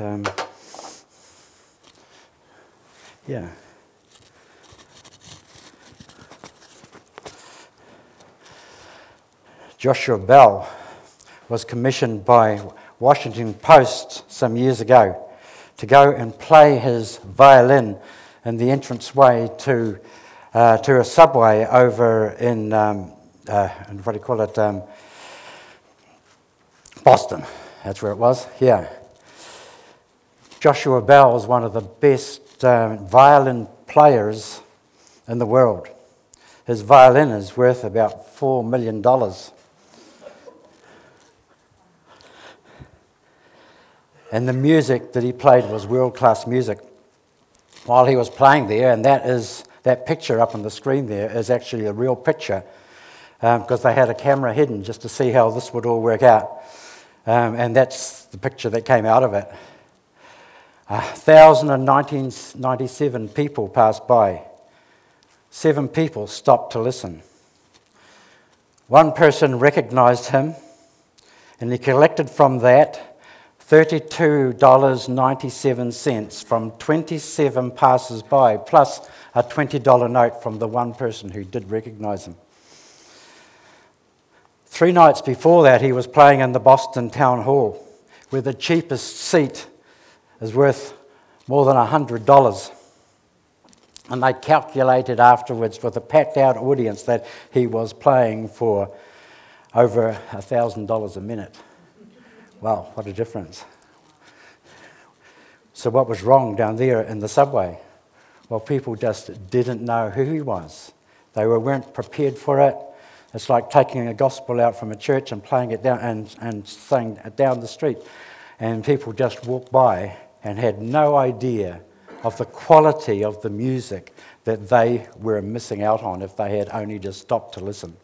Um, yeah. Joshua Bell was commissioned by Washington Post some years ago to go and play his violin in the entranceway to, uh, to a subway over in, um, uh, what do you call it, um, Boston. That's where it was, yeah. Joshua Bell is one of the best uh, violin players in the world. His violin is worth about $4 million. And the music that he played was world class music. While he was playing there, and that is that picture up on the screen there is actually a real picture because um, they had a camera hidden just to see how this would all work out. Um, and that's the picture that came out of it. Uh, 1,097 people passed by. Seven people stopped to listen. One person recognized him, and he collected from that $32.97 from 27 passers by, plus a $20 note from the one person who did recognize him. Three nights before that, he was playing in the Boston Town Hall, where the cheapest seat is worth more than $100. And they calculated afterwards with a packed out audience that he was playing for over $1,000 a minute. Wow, what a difference. So, what was wrong down there in the subway? Well, people just didn't know who he was. They weren't prepared for it. It's like taking a gospel out from a church and playing it down and, and saying it down the street. And people just walked by and had no idea of the quality of the music that they were missing out on if they had only just stopped to listen.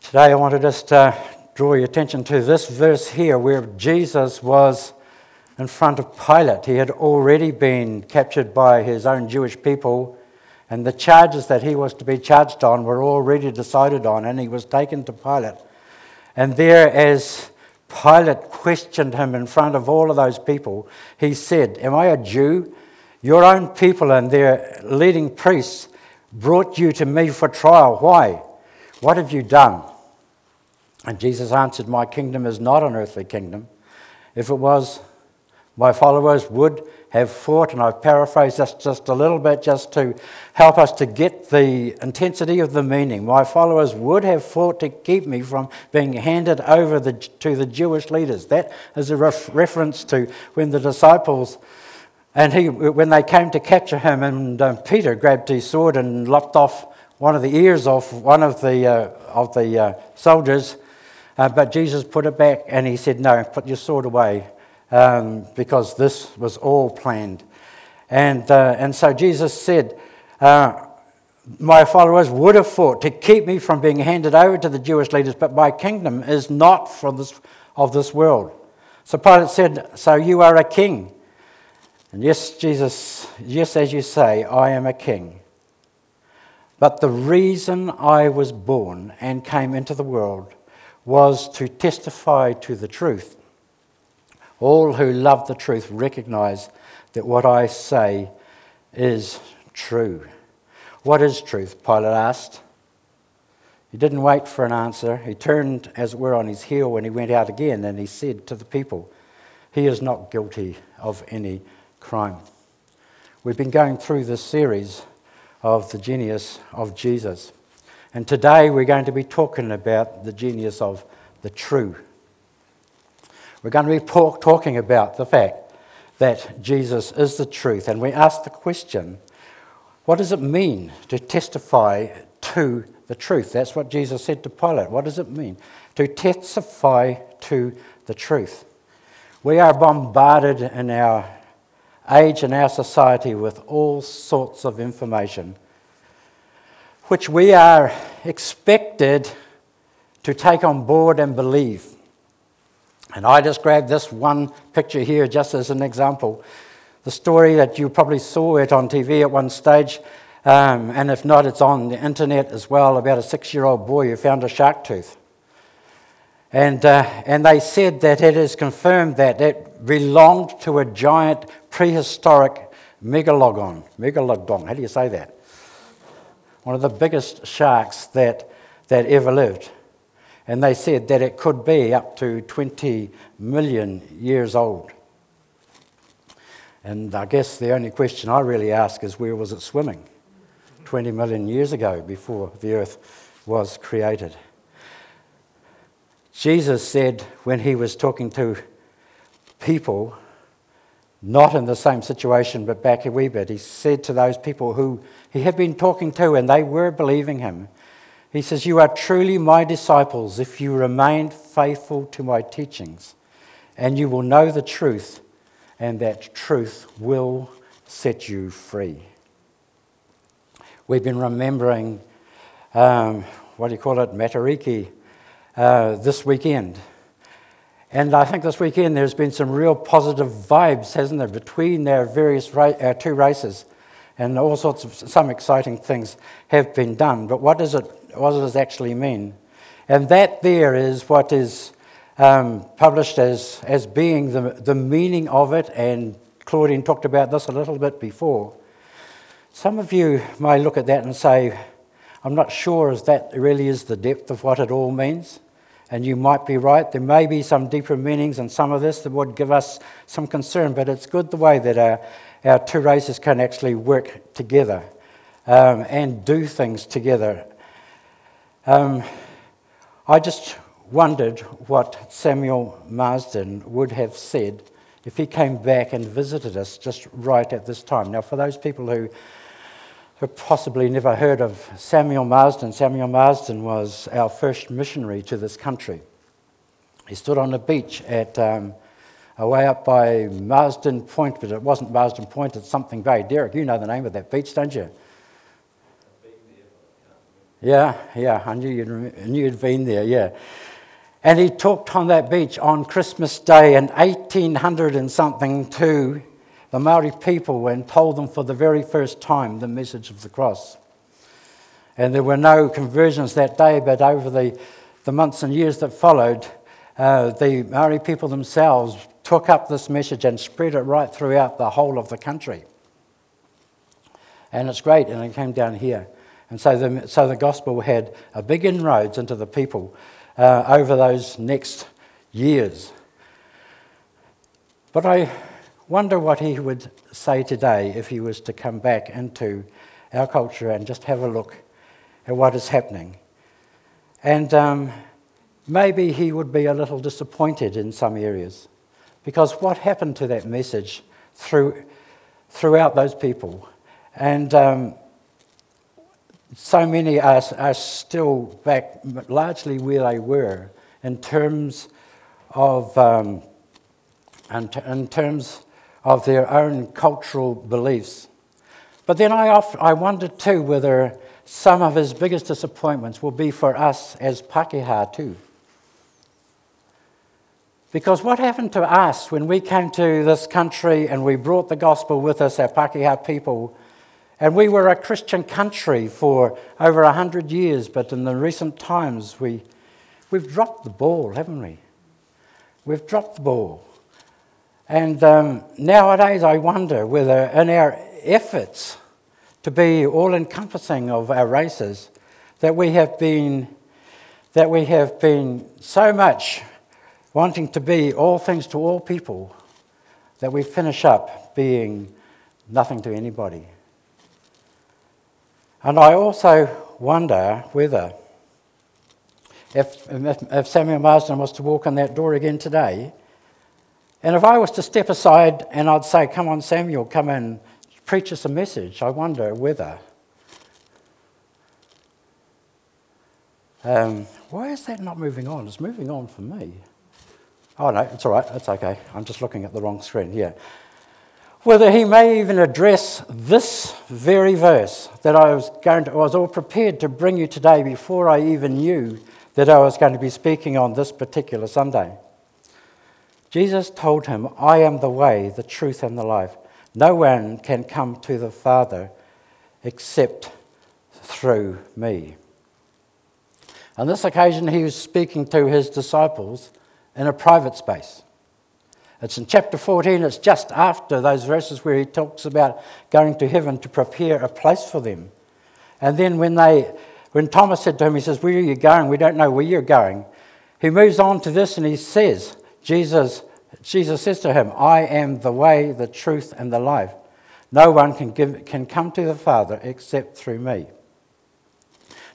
Today, I want to just uh, draw your attention to this verse here where Jesus was in front of Pilate. He had already been captured by his own Jewish people, and the charges that he was to be charged on were already decided on, and he was taken to Pilate. And there, as Pilate questioned him in front of all of those people, he said, Am I a Jew? Your own people and their leading priests brought you to me for trial. Why? What have you done? And Jesus answered, My kingdom is not an earthly kingdom. If it was, my followers would have fought, and I've paraphrased this just a little bit just to help us to get the intensity of the meaning. My followers would have fought to keep me from being handed over the, to the Jewish leaders. That is a ref- reference to when the disciples. And he, when they came to capture him, and um, Peter grabbed his sword and lopped off one of the ears off one of the, uh, of the uh, soldiers, uh, but Jesus put it back and he said, No, put your sword away um, because this was all planned. And, uh, and so Jesus said, uh, My followers would have fought to keep me from being handed over to the Jewish leaders, but my kingdom is not from this, of this world. So Pilate said, So you are a king. And yes, Jesus, yes, as you say, I am a king. But the reason I was born and came into the world was to testify to the truth. All who love the truth recognize that what I say is true. What is truth? Pilate asked. He didn't wait for an answer. He turned, as it were, on his heel when he went out again, and he said to the people, He is not guilty of any crime. We've been going through this series of the genius of Jesus. And today we're going to be talking about the genius of the true we're going to be talking about the fact that Jesus is the truth. And we ask the question what does it mean to testify to the truth? That's what Jesus said to Pilate. What does it mean to testify to the truth? We are bombarded in our age and our society with all sorts of information, which we are expected to take on board and believe. And I just grabbed this one picture here just as an example. The story that you probably saw it on TV at one stage, um, and if not, it's on the internet as well, about a six year old boy who found a shark tooth. And, uh, and they said that it is confirmed that it belonged to a giant prehistoric megalodon. Megalodon, how do you say that? One of the biggest sharks that, that ever lived. And they said that it could be up to 20 million years old. And I guess the only question I really ask is where was it swimming 20 million years ago before the earth was created? Jesus said when he was talking to people, not in the same situation but back a wee bit, he said to those people who he had been talking to and they were believing him, he says, You are truly my disciples if you remain faithful to my teachings, and you will know the truth, and that truth will set you free. We've been remembering, um, what do you call it, Matariki uh, this weekend. And I think this weekend there's been some real positive vibes, hasn't there, between their various ra- uh, two races. And all sorts of some exciting things have been done. But what does it, what does it actually mean? And that there is what is um, published as, as being the, the meaning of it. And Claudine talked about this a little bit before. Some of you may look at that and say, I'm not sure if that really is the depth of what it all means. And you might be right. There may be some deeper meanings in some of this that would give us some concern, but it's good the way that our, our two races can actually work together um, and do things together. Um, I just wondered what Samuel Marsden would have said if he came back and visited us just right at this time. Now, for those people who have possibly never heard of Samuel Marsden. Samuel Marsden was our first missionary to this country. He stood on a beach at um, away up by Marsden Point, but it wasn't Marsden Point, it's something Bay. Derek, you know the name of that beach, don't you? Yeah, yeah, I knew you'd, I knew you'd been there, yeah. And he talked on that beach on Christmas Day in 1800 and something to the Maori people and told them for the very first time the message of the cross. And there were no conversions that day, but over the, the months and years that followed, uh, the Maori people themselves took up this message and spread it right throughout the whole of the country. And it's great, and it came down here. And so the, so the gospel had a big inroads into the people uh, over those next years. But I Wonder what he would say today if he was to come back into our culture and just have a look at what is happening. And um, maybe he would be a little disappointed in some areas because what happened to that message through, throughout those people? And um, so many are, are still back largely where they were in terms of, um, in, in terms of their own cultural beliefs. But then I, often, I wonder too whether some of his biggest disappointments will be for us as Pakeha too. Because what happened to us when we came to this country and we brought the gospel with us, our Pakeha people, and we were a Christian country for over 100 years, but in the recent times we, we've dropped the ball, haven't we? We've dropped the ball. And um, nowadays, I wonder whether in our efforts to be all encompassing of our races, that we have been that we have been so much wanting to be all things to all people that we finish up being nothing to anybody. And I also wonder whether if, if Samuel Marsden was to walk in that door again today, and if I was to step aside and I'd say, Come on, Samuel, come and preach us a message, I wonder whether. Um, why is that not moving on? It's moving on for me. Oh, no, it's all right. It's okay. I'm just looking at the wrong screen here. Whether he may even address this very verse that I was going to, I was all prepared to bring you today before I even knew that I was going to be speaking on this particular Sunday. Jesus told him, I am the way, the truth, and the life. No one can come to the Father except through me. On this occasion, he was speaking to his disciples in a private space. It's in chapter 14, it's just after those verses where he talks about going to heaven to prepare a place for them. And then when, they, when Thomas said to him, he says, Where are you going? We don't know where you're going. He moves on to this and he says, Jesus, Jesus says to him, I am the way, the truth, and the life. No one can, give, can come to the Father except through me.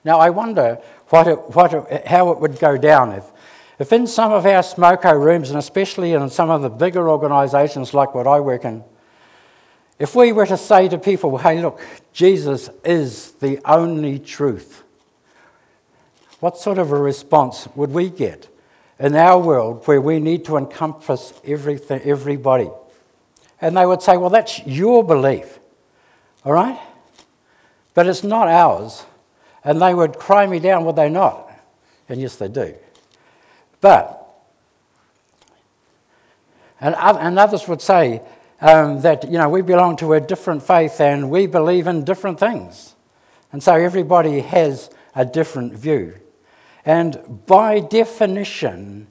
Now, I wonder what it, what it, how it would go down if, if in some of our smoko rooms, and especially in some of the bigger organisations like what I work in, if we were to say to people, hey, look, Jesus is the only truth, what sort of a response would we get in our world where we need to encompass everything, everybody? And they would say, well, that's your belief, all right? But it's not ours. And they would cry me down, would they not? And yes, they do. But, and, and others would say um, that, you know, we belong to a different faith and we believe in different things. And so everybody has a different view. And by definition,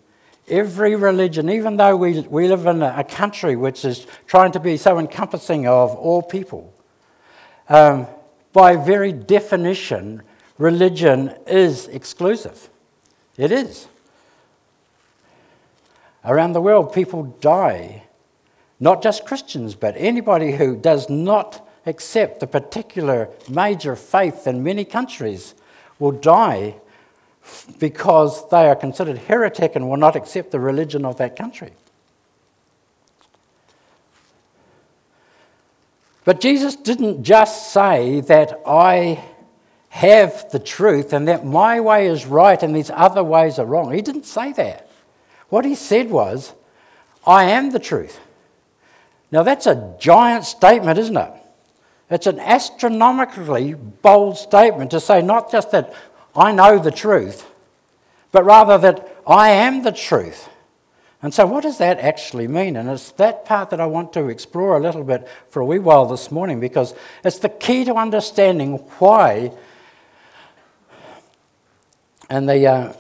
every religion, even though we, we live in a country which is trying to be so encompassing of all people, um, by very definition, religion is exclusive. It is. Around the world, people die, not just Christians, but anybody who does not accept a particular major faith in many countries will die because they are considered heretic and will not accept the religion of that country. But Jesus didn't just say that I have the truth and that my way is right and these other ways are wrong. He didn't say that. What he said was, I am the truth. Now that's a giant statement, isn't it? It's an astronomically bold statement to say not just that I know the truth, but rather that I am the truth. And so, what does that actually mean? And it's that part that I want to explore a little bit for a wee while this morning because it's the key to understanding why and the, uh,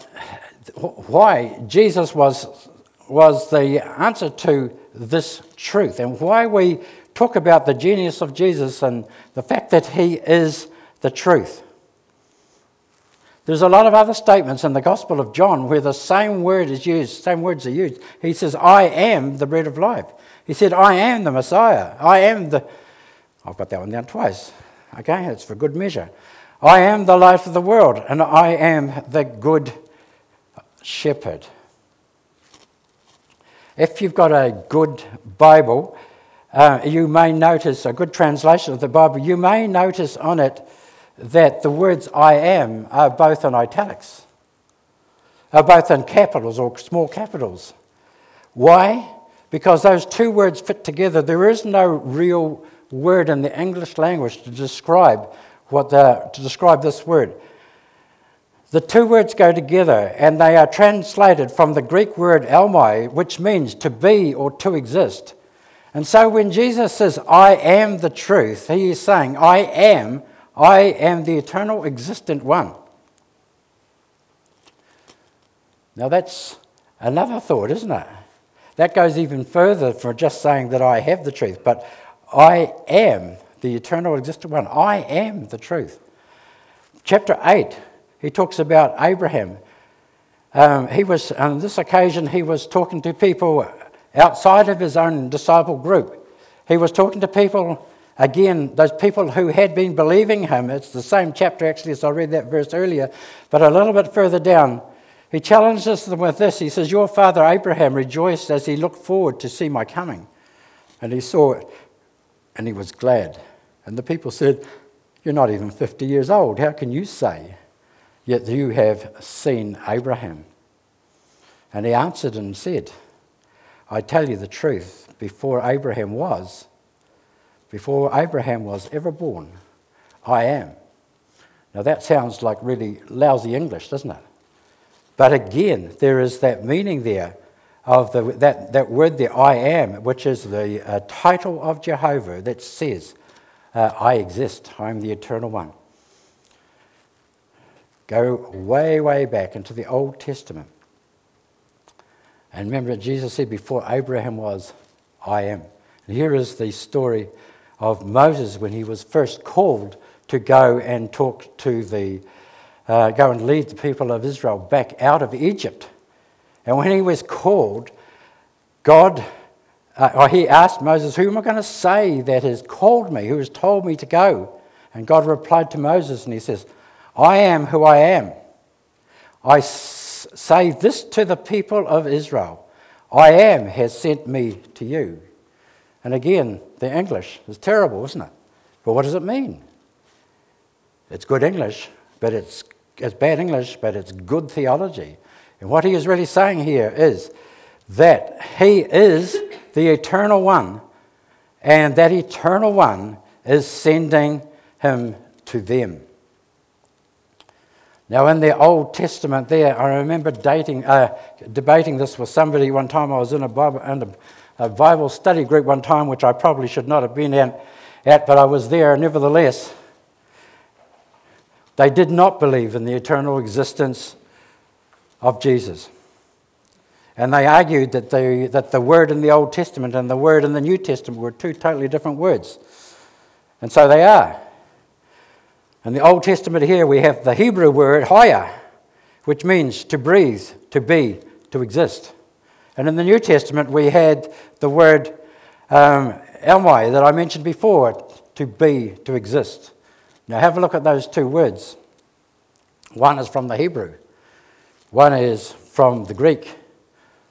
why Jesus was, was the answer to this truth and why we talk about the genius of Jesus and the fact that he is the truth. There's a lot of other statements in the Gospel of John where the same word is used, same words are used. He says, I am the bread of life. He said, I am the Messiah. I am the. I've got that one down twice. Okay, it's for good measure. I am the life of the world, and I am the good shepherd. If you've got a good Bible, uh, you may notice, a good translation of the Bible, you may notice on it that the words I am are both in italics, are both in capitals or small capitals. Why? Because those two words fit together. There is no real word in the English language to describe what the, to describe this word. The two words go together and they are translated from the Greek word elmai, which means to be or to exist. And so when Jesus says, I am the truth, he is saying, I am, I am the eternal existent one. Now that's another thought, isn't it? That goes even further from just saying that I have the truth, but I am the eternal existent one. I am the truth. Chapter 8, he talks about Abraham. Um, he was, on this occasion, he was talking to people outside of his own disciple group. He was talking to people, again, those people who had been believing him. It's the same chapter, actually, as I read that verse earlier, but a little bit further down. He challenges them with this. He says, Your father Abraham rejoiced as he looked forward to see my coming. And he saw it, and he was glad. And the people said, You're not even 50 years old. How can you say? Yet you have seen Abraham. And he answered and said, I tell you the truth, before Abraham was, before Abraham was ever born, I am. Now that sounds like really lousy English, doesn't it? But again, there is that meaning there of the, that, that word there, I am, which is the uh, title of Jehovah that says, uh, I exist. I'm the eternal one. Go way, way back into the Old Testament. And remember, Jesus said before Abraham was, I am. And here is the story of Moses when he was first called to go and talk to the, uh, go and lead the people of Israel back out of Egypt. And when he was called, God, uh, he asked Moses, Who am I going to say that has called me, who has told me to go? And God replied to Moses and he says, I am who I am. I say this to the people of Israel I am has sent me to you. And again, the English is terrible, isn't it? But what does it mean? It's good English, but it's, it's bad English, but it's good theology. And what he is really saying here is that he is the eternal one, and that eternal one is sending him to them. Now, in the Old Testament, there, I remember dating, uh, debating this with somebody one time. I was in a Bible, in a, Bible study group one time, which I probably should not have been at, at, but I was there nevertheless. They did not believe in the eternal existence of Jesus. And they argued that that the word in the Old Testament and the word in the New Testament were two totally different words. And so they are. In the Old Testament, here we have the Hebrew word haya, which means to breathe, to be, to exist. And in the New Testament, we had the word um, elmai that I mentioned before, to be, to exist. Now, have a look at those two words. One is from the Hebrew, one is from the Greek,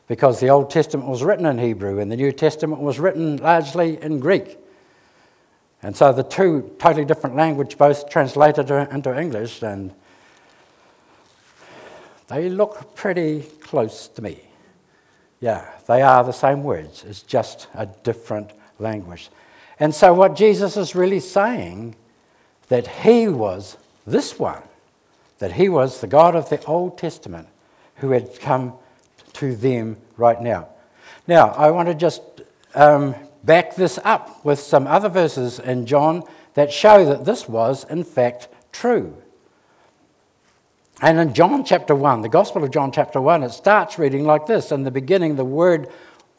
because the Old Testament was written in Hebrew and the New Testament was written largely in Greek. And so the two totally different language both translated into English, and they look pretty close to me. Yeah, they are the same words, it's just a different language. And so what Jesus is really saying that he was this one, that he was the God of the Old Testament who had come to them right now. Now, I want to just um, back this up with some other verses in John that show that this was, in fact, true. And in John chapter 1, the Gospel of John chapter 1, it starts reading like this In the beginning, the Word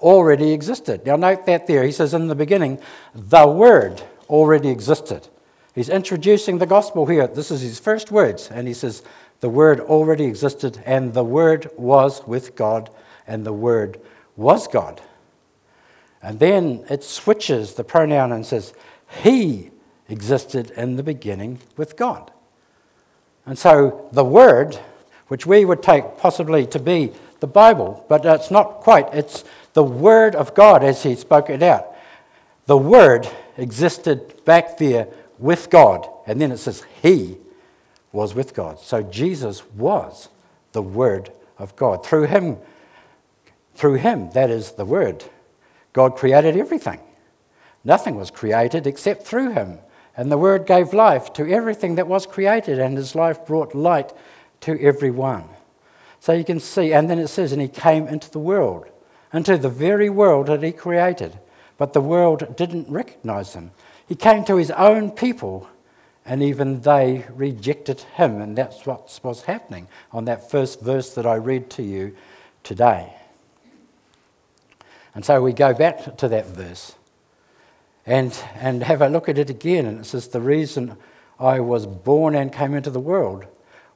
already existed. Now, note that there. He says, In the beginning, the Word already existed. He's introducing the Gospel here. This is his first words. And he says, The Word already existed, and the Word was with God, and the Word was God. And then it switches the pronoun and says, He existed in the beginning with God. And so the Word, which we would take possibly to be the Bible, but it's not quite, it's the Word of God as He spoke it out. The Word existed back there with God. And then it says, He was with God. So Jesus was the Word of God. Through Him, through Him, that is the Word God created everything. Nothing was created except through him. And the Word gave life to everything that was created, and his life brought light to everyone. So you can see, and then it says, and he came into the world, into the very world that he created. But the world didn't recognize him. He came to his own people, and even they rejected him. And that's what was happening on that first verse that I read to you today. And so we go back to that verse and, and have a look at it again. And it says, The reason I was born and came into the world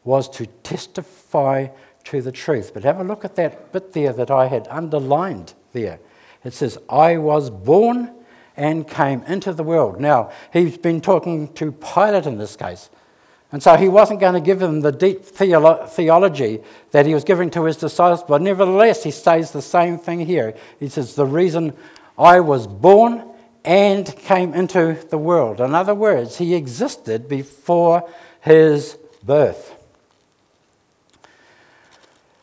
was to testify to the truth. But have a look at that bit there that I had underlined there. It says, I was born and came into the world. Now, he's been talking to Pilate in this case. And so he wasn't going to give them the deep theolo- theology that he was giving to his disciples, but nevertheless, he says the same thing here. He says, The reason I was born and came into the world. In other words, he existed before his birth.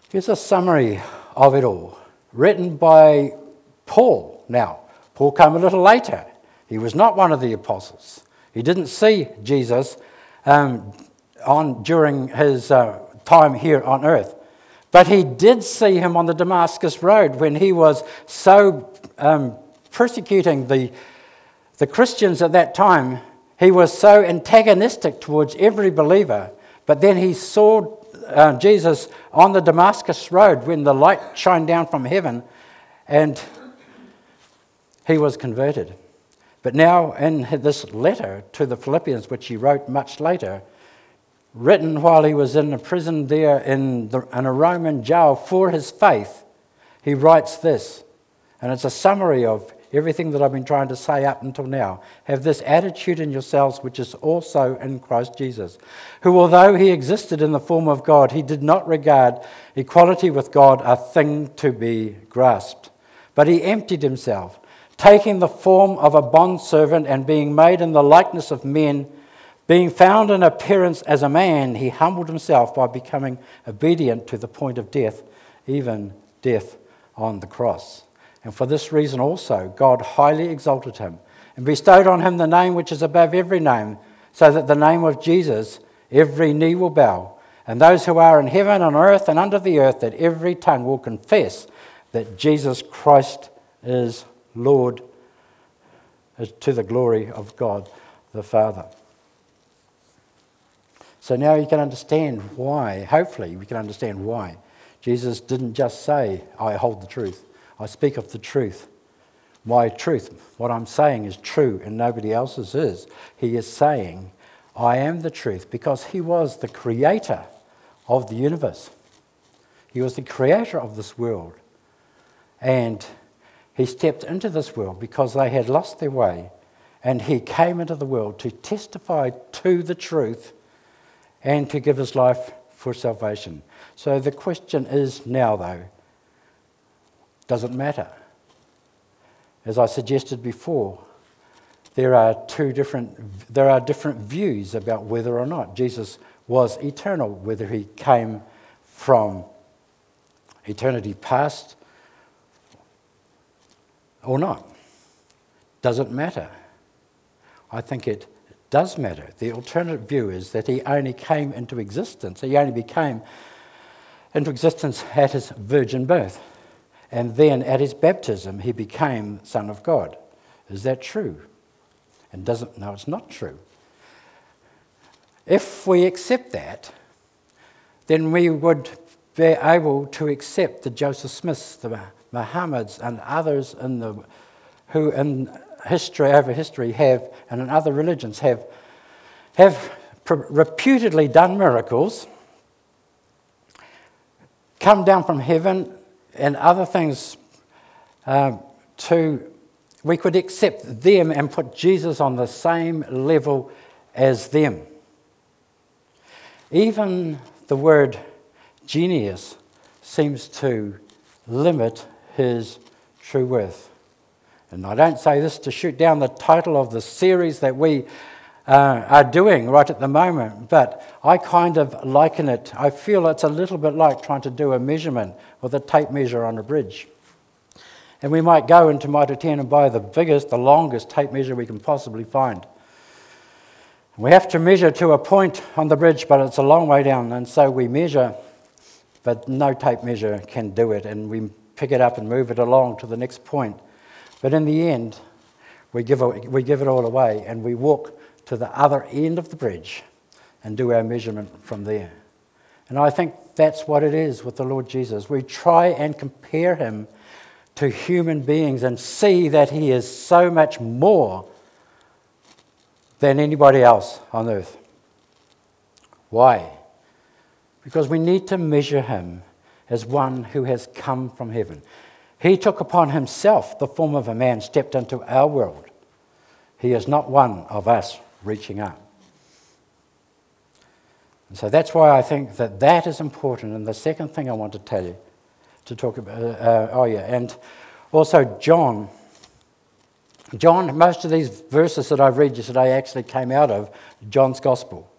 Here's a summary of it all, written by Paul. Now, Paul came a little later. He was not one of the apostles. He didn't see Jesus um, on, during his uh, time here on earth. But he did see him on the Damascus Road when he was so um, persecuting the, the Christians at that time. He was so antagonistic towards every believer But then he saw uh, Jesus on the Damascus road when the light shined down from heaven and he was converted. But now, in this letter to the Philippians, which he wrote much later, written while he was in a prison there in, the, in a Roman jail for his faith, he writes this. And it's a summary of everything that I've been trying to say up until now. Have this attitude in yourselves, which is also in Christ Jesus, who, although he existed in the form of God, he did not regard equality with God a thing to be grasped, but he emptied himself, taking the form of a bondservant and being made in the likeness of men. Being found in appearance as a man, he humbled himself by becoming obedient to the point of death, even death on the cross. And for this reason also, God highly exalted him and bestowed on him the name which is above every name, so that the name of Jesus every knee will bow, and those who are in heaven, and earth, and under the earth, that every tongue will confess that Jesus Christ is Lord to the glory of God the Father. So now you can understand why, hopefully, we can understand why Jesus didn't just say, I hold the truth. I speak of the truth. My truth, what I'm saying is true and nobody else's is. He is saying, I am the truth because he was the creator of the universe. He was the creator of this world. And he stepped into this world because they had lost their way. And he came into the world to testify to the truth and to give his life for salvation. So the question is now, though, does it matter. As I suggested before, there are two different there are different views about whether or not Jesus was eternal, whether he came from eternity past or not. Doesn't matter. I think it does matter. The alternate view is that he only came into existence, he only became into existence at his virgin birth. And then at his baptism, he became Son of God. Is that true? And doesn't, no, it's not true. If we accept that, then we would be able to accept the Joseph Smiths, the Muhammads, and others in the, who in history, over history, have, and in other religions, have, have reputedly done miracles, come down from heaven and other things um, to, we could accept them and put Jesus on the same level as them. Even the word genius seems to limit his true worth. And I don't say this to shoot down the title of the series that we uh, are doing right at the moment, but I kind of liken it. I feel it's a little bit like trying to do a measurement with a tape measure on a bridge. And we might go into Mitre 10 and buy the biggest, the longest tape measure we can possibly find. We have to measure to a point on the bridge, but it's a long way down, and so we measure, but no tape measure can do it, and we pick it up and move it along to the next point. But in the end, we give, we give it all away and we walk to the other end of the bridge and do our measurement from there. And I think that's what it is with the Lord Jesus. We try and compare him to human beings and see that he is so much more than anybody else on earth. Why? Because we need to measure him as one who has come from heaven. He took upon himself the form of a man, stepped into our world. He is not one of us reaching up. And so that's why I think that that is important. And the second thing I want to tell you, to talk about, uh, uh, oh yeah, and also John. John, most of these verses that I've read you today actually came out of John's Gospel.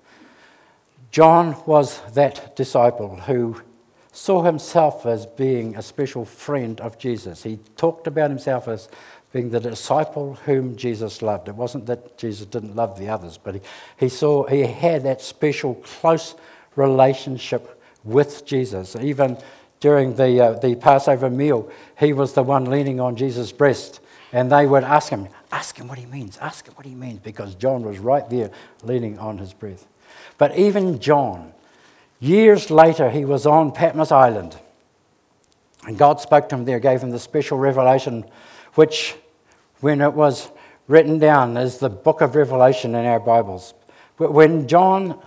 John was that disciple who saw himself as being a special friend of Jesus. He talked about himself as being the disciple whom Jesus loved. It wasn't that Jesus didn't love the others, but he, he saw he had that special close relationship with Jesus. Even during the, uh, the Passover meal, he was the one leaning on Jesus' breast, and they would ask him, Ask him what he means, ask him what he means, because John was right there leaning on his breast. But even John Years later, he was on Patmos Island. And God spoke to him there, gave him the special revelation, which, when it was written down, is the book of Revelation in our Bibles. But when John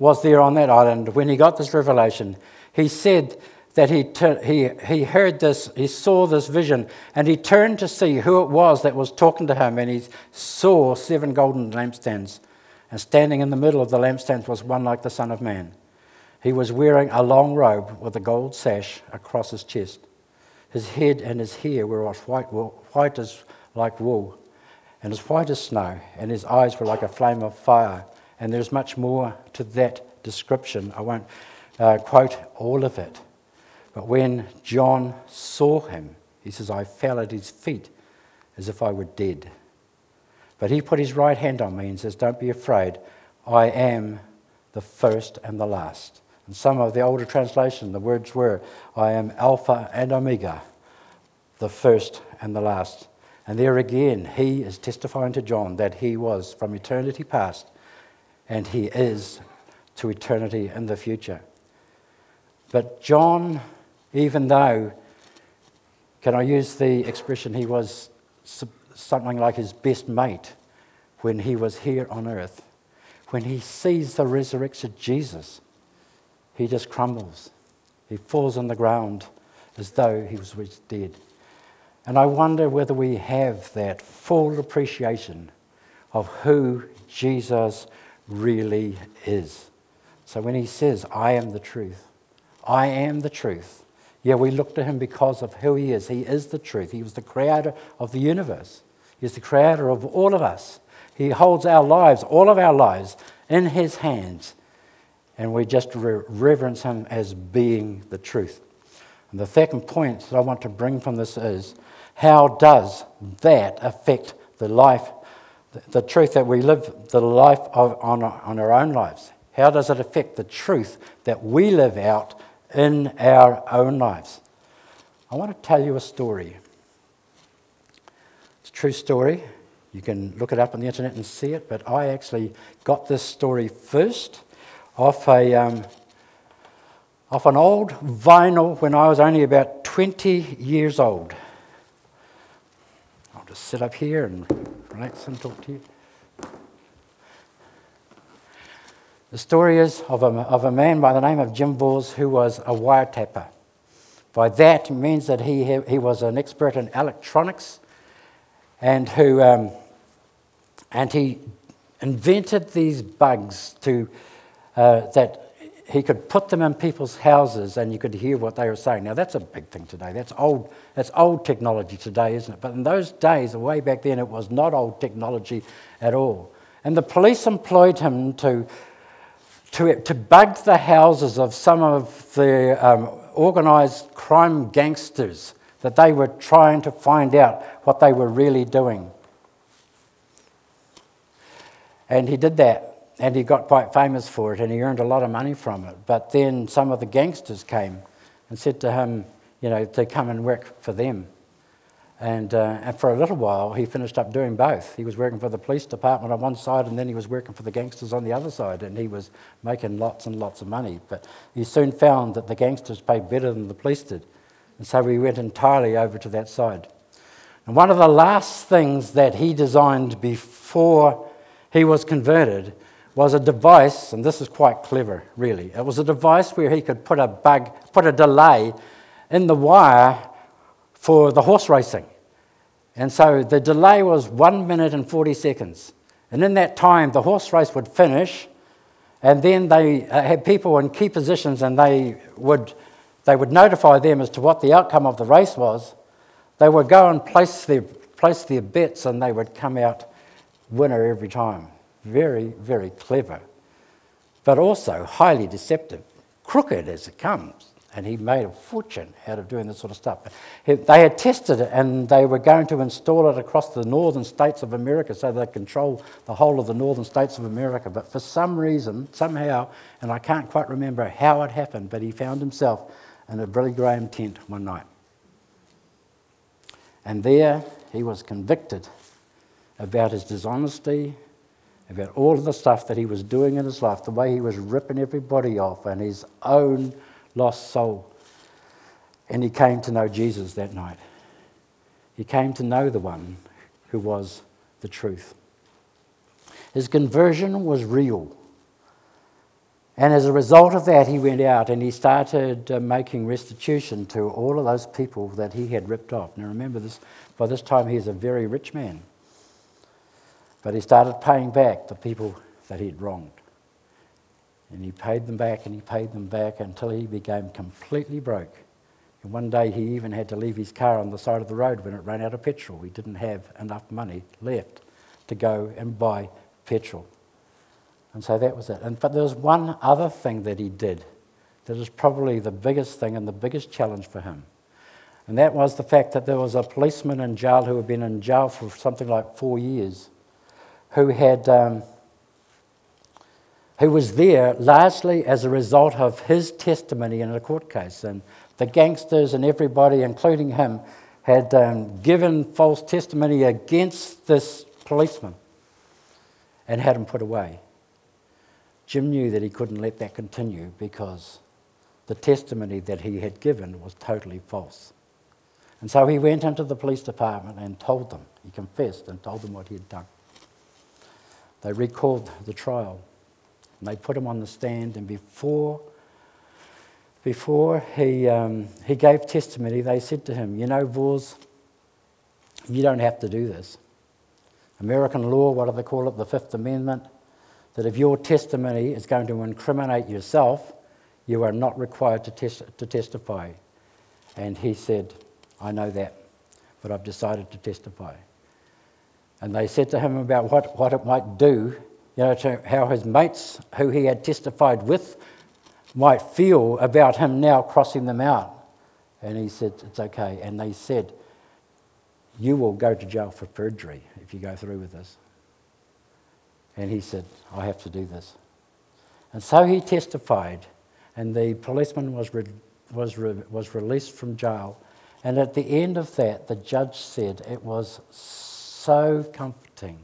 was there on that island, when he got this revelation, he said that he, he, he heard this, he saw this vision, and he turned to see who it was that was talking to him, and he saw seven golden lampstands. And standing in the middle of the lampstands was one like the Son of Man. He was wearing a long robe with a gold sash across his chest. His head and his hair were white, white as like wool, and as white as snow, and his eyes were like a flame of fire. And there's much more to that description. I won't uh, quote all of it. But when John saw him, he says, I fell at his feet as if I were dead. But he put his right hand on me and says, Don't be afraid. I am the first and the last. In some of the older translation, the words were, I am Alpha and Omega, the first and the last. And there again, he is testifying to John that he was from eternity past and he is to eternity in the future. But John even though, can I use the expression, he was something like his best mate when he was here on earth. When he sees the resurrected Jesus, he just crumbles. He falls on the ground as though he was dead. And I wonder whether we have that full appreciation of who Jesus really is. So when he says, I am the truth, I am the truth, yeah, we look to him because of who he is. He is the truth. He was the creator of the universe. he is the creator of all of us. He holds our lives, all of our lives, in his hands. And we just reverence him as being the truth. And the second point that I want to bring from this is how does that affect the life, the truth that we live, the life of, on, on our own lives? How does it affect the truth that we live out in our own lives. I want to tell you a story. It's a true story. You can look it up on the internet and see it, but I actually got this story first off, a, um, off an old vinyl when I was only about 20 years old. I'll just sit up here and relax and talk to you. The story is of a, of a man by the name of Jim Vaus who was a wiretapper. By that, means that he, he was an expert in electronics and, who, um, and he invented these bugs to, uh, that he could put them in people's houses and you could hear what they were saying. Now, that's a big thing today. That's old, that's old technology today, isn't it? But in those days, way back then, it was not old technology at all. And the police employed him to to, to bug the houses of some of the um, organised crime gangsters that they were trying to find out what they were really doing. And he did that, and he got quite famous for it, and he earned a lot of money from it. But then some of the gangsters came and said to him, you know, to come and work for them. And, uh, and for a little while, he finished up doing both. He was working for the police department on one side, and then he was working for the gangsters on the other side, and he was making lots and lots of money. But he soon found that the gangsters paid better than the police did, and so he went entirely over to that side. And one of the last things that he designed before he was converted was a device, and this is quite clever, really. It was a device where he could put a bug, put a delay in the wire for the horse racing. And so the delay was one minute and 40 seconds. And in that time, the horse race would finish, and then they uh, had people in key positions, and they would, they would notify them as to what the outcome of the race was. They would go and place their, place their bets, and they would come out winner every time. Very, very clever, but also highly deceptive, crooked as it comes and he made a fortune out of doing this sort of stuff. They had tested it and they were going to install it across the northern states of America so they control the whole of the northern states of America. But for some reason, somehow, and I can't quite remember how it happened, but he found himself in a Billy Graham tent one night. And there he was convicted about his dishonesty about all of the stuff that he was doing in his life, the way he was ripping everybody off and his own lost soul. And he came to know Jesus that night. He came to know the one who was the truth. His conversion was real. And as a result of that, he went out and he started uh, making restitution to all of those people that he had ripped off. Now, remember this, by this time, he is a very rich man. But he started paying back the people that he'd wronged. And he paid them back and he paid them back until he became completely broke. And one day he even had to leave his car on the side of the road when it ran out of petrol. He didn't have enough money left to go and buy petrol. And so that was it. And, but there was one other thing that he did that is probably the biggest thing and the biggest challenge for him. And that was the fact that there was a policeman in jail who had been in jail for something like four years who had. Um, who was there largely as a result of his testimony in a court case. And the gangsters and everybody, including him, had um, given false testimony against this policeman and had him put away. Jim knew that he couldn't let that continue because the testimony that he had given was totally false. And so he went into the police department and told them, he confessed and told them what he had done. They recalled the trial and they put him on the stand, and before, before he, um, he gave testimony, they said to him, You know, Vaus, you don't have to do this. American law, what do they call it? The Fifth Amendment, that if your testimony is going to incriminate yourself, you are not required to, tes- to testify. And he said, I know that, but I've decided to testify. And they said to him about what, what it might do you know, to how his mates, who he had testified with, might feel about him now crossing them out. And he said, It's okay. And they said, You will go to jail for perjury if you go through with this. And he said, I have to do this. And so he testified, and the policeman was, re- was, re- was released from jail. And at the end of that, the judge said it was so comforting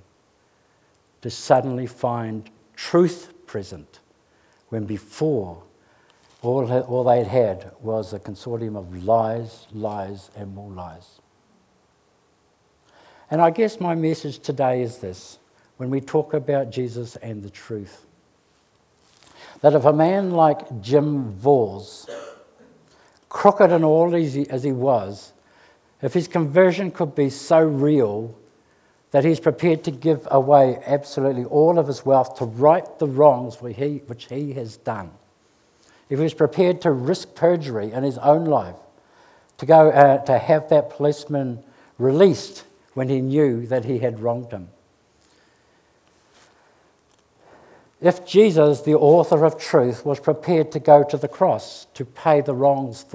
to suddenly find truth present when before all, all they'd had was a consortium of lies, lies, and more lies. And I guess my message today is this when we talk about Jesus and the truth that if a man like Jim Vaus, crooked and all as he was, if his conversion could be so real that he's prepared to give away absolutely all of his wealth to right the wrongs which he, has done. If he's prepared to risk perjury in his own life, to go uh, to have that policeman released when he knew that he had wronged him. If Jesus, the author of truth, was prepared to go to the cross to pay the wrongs for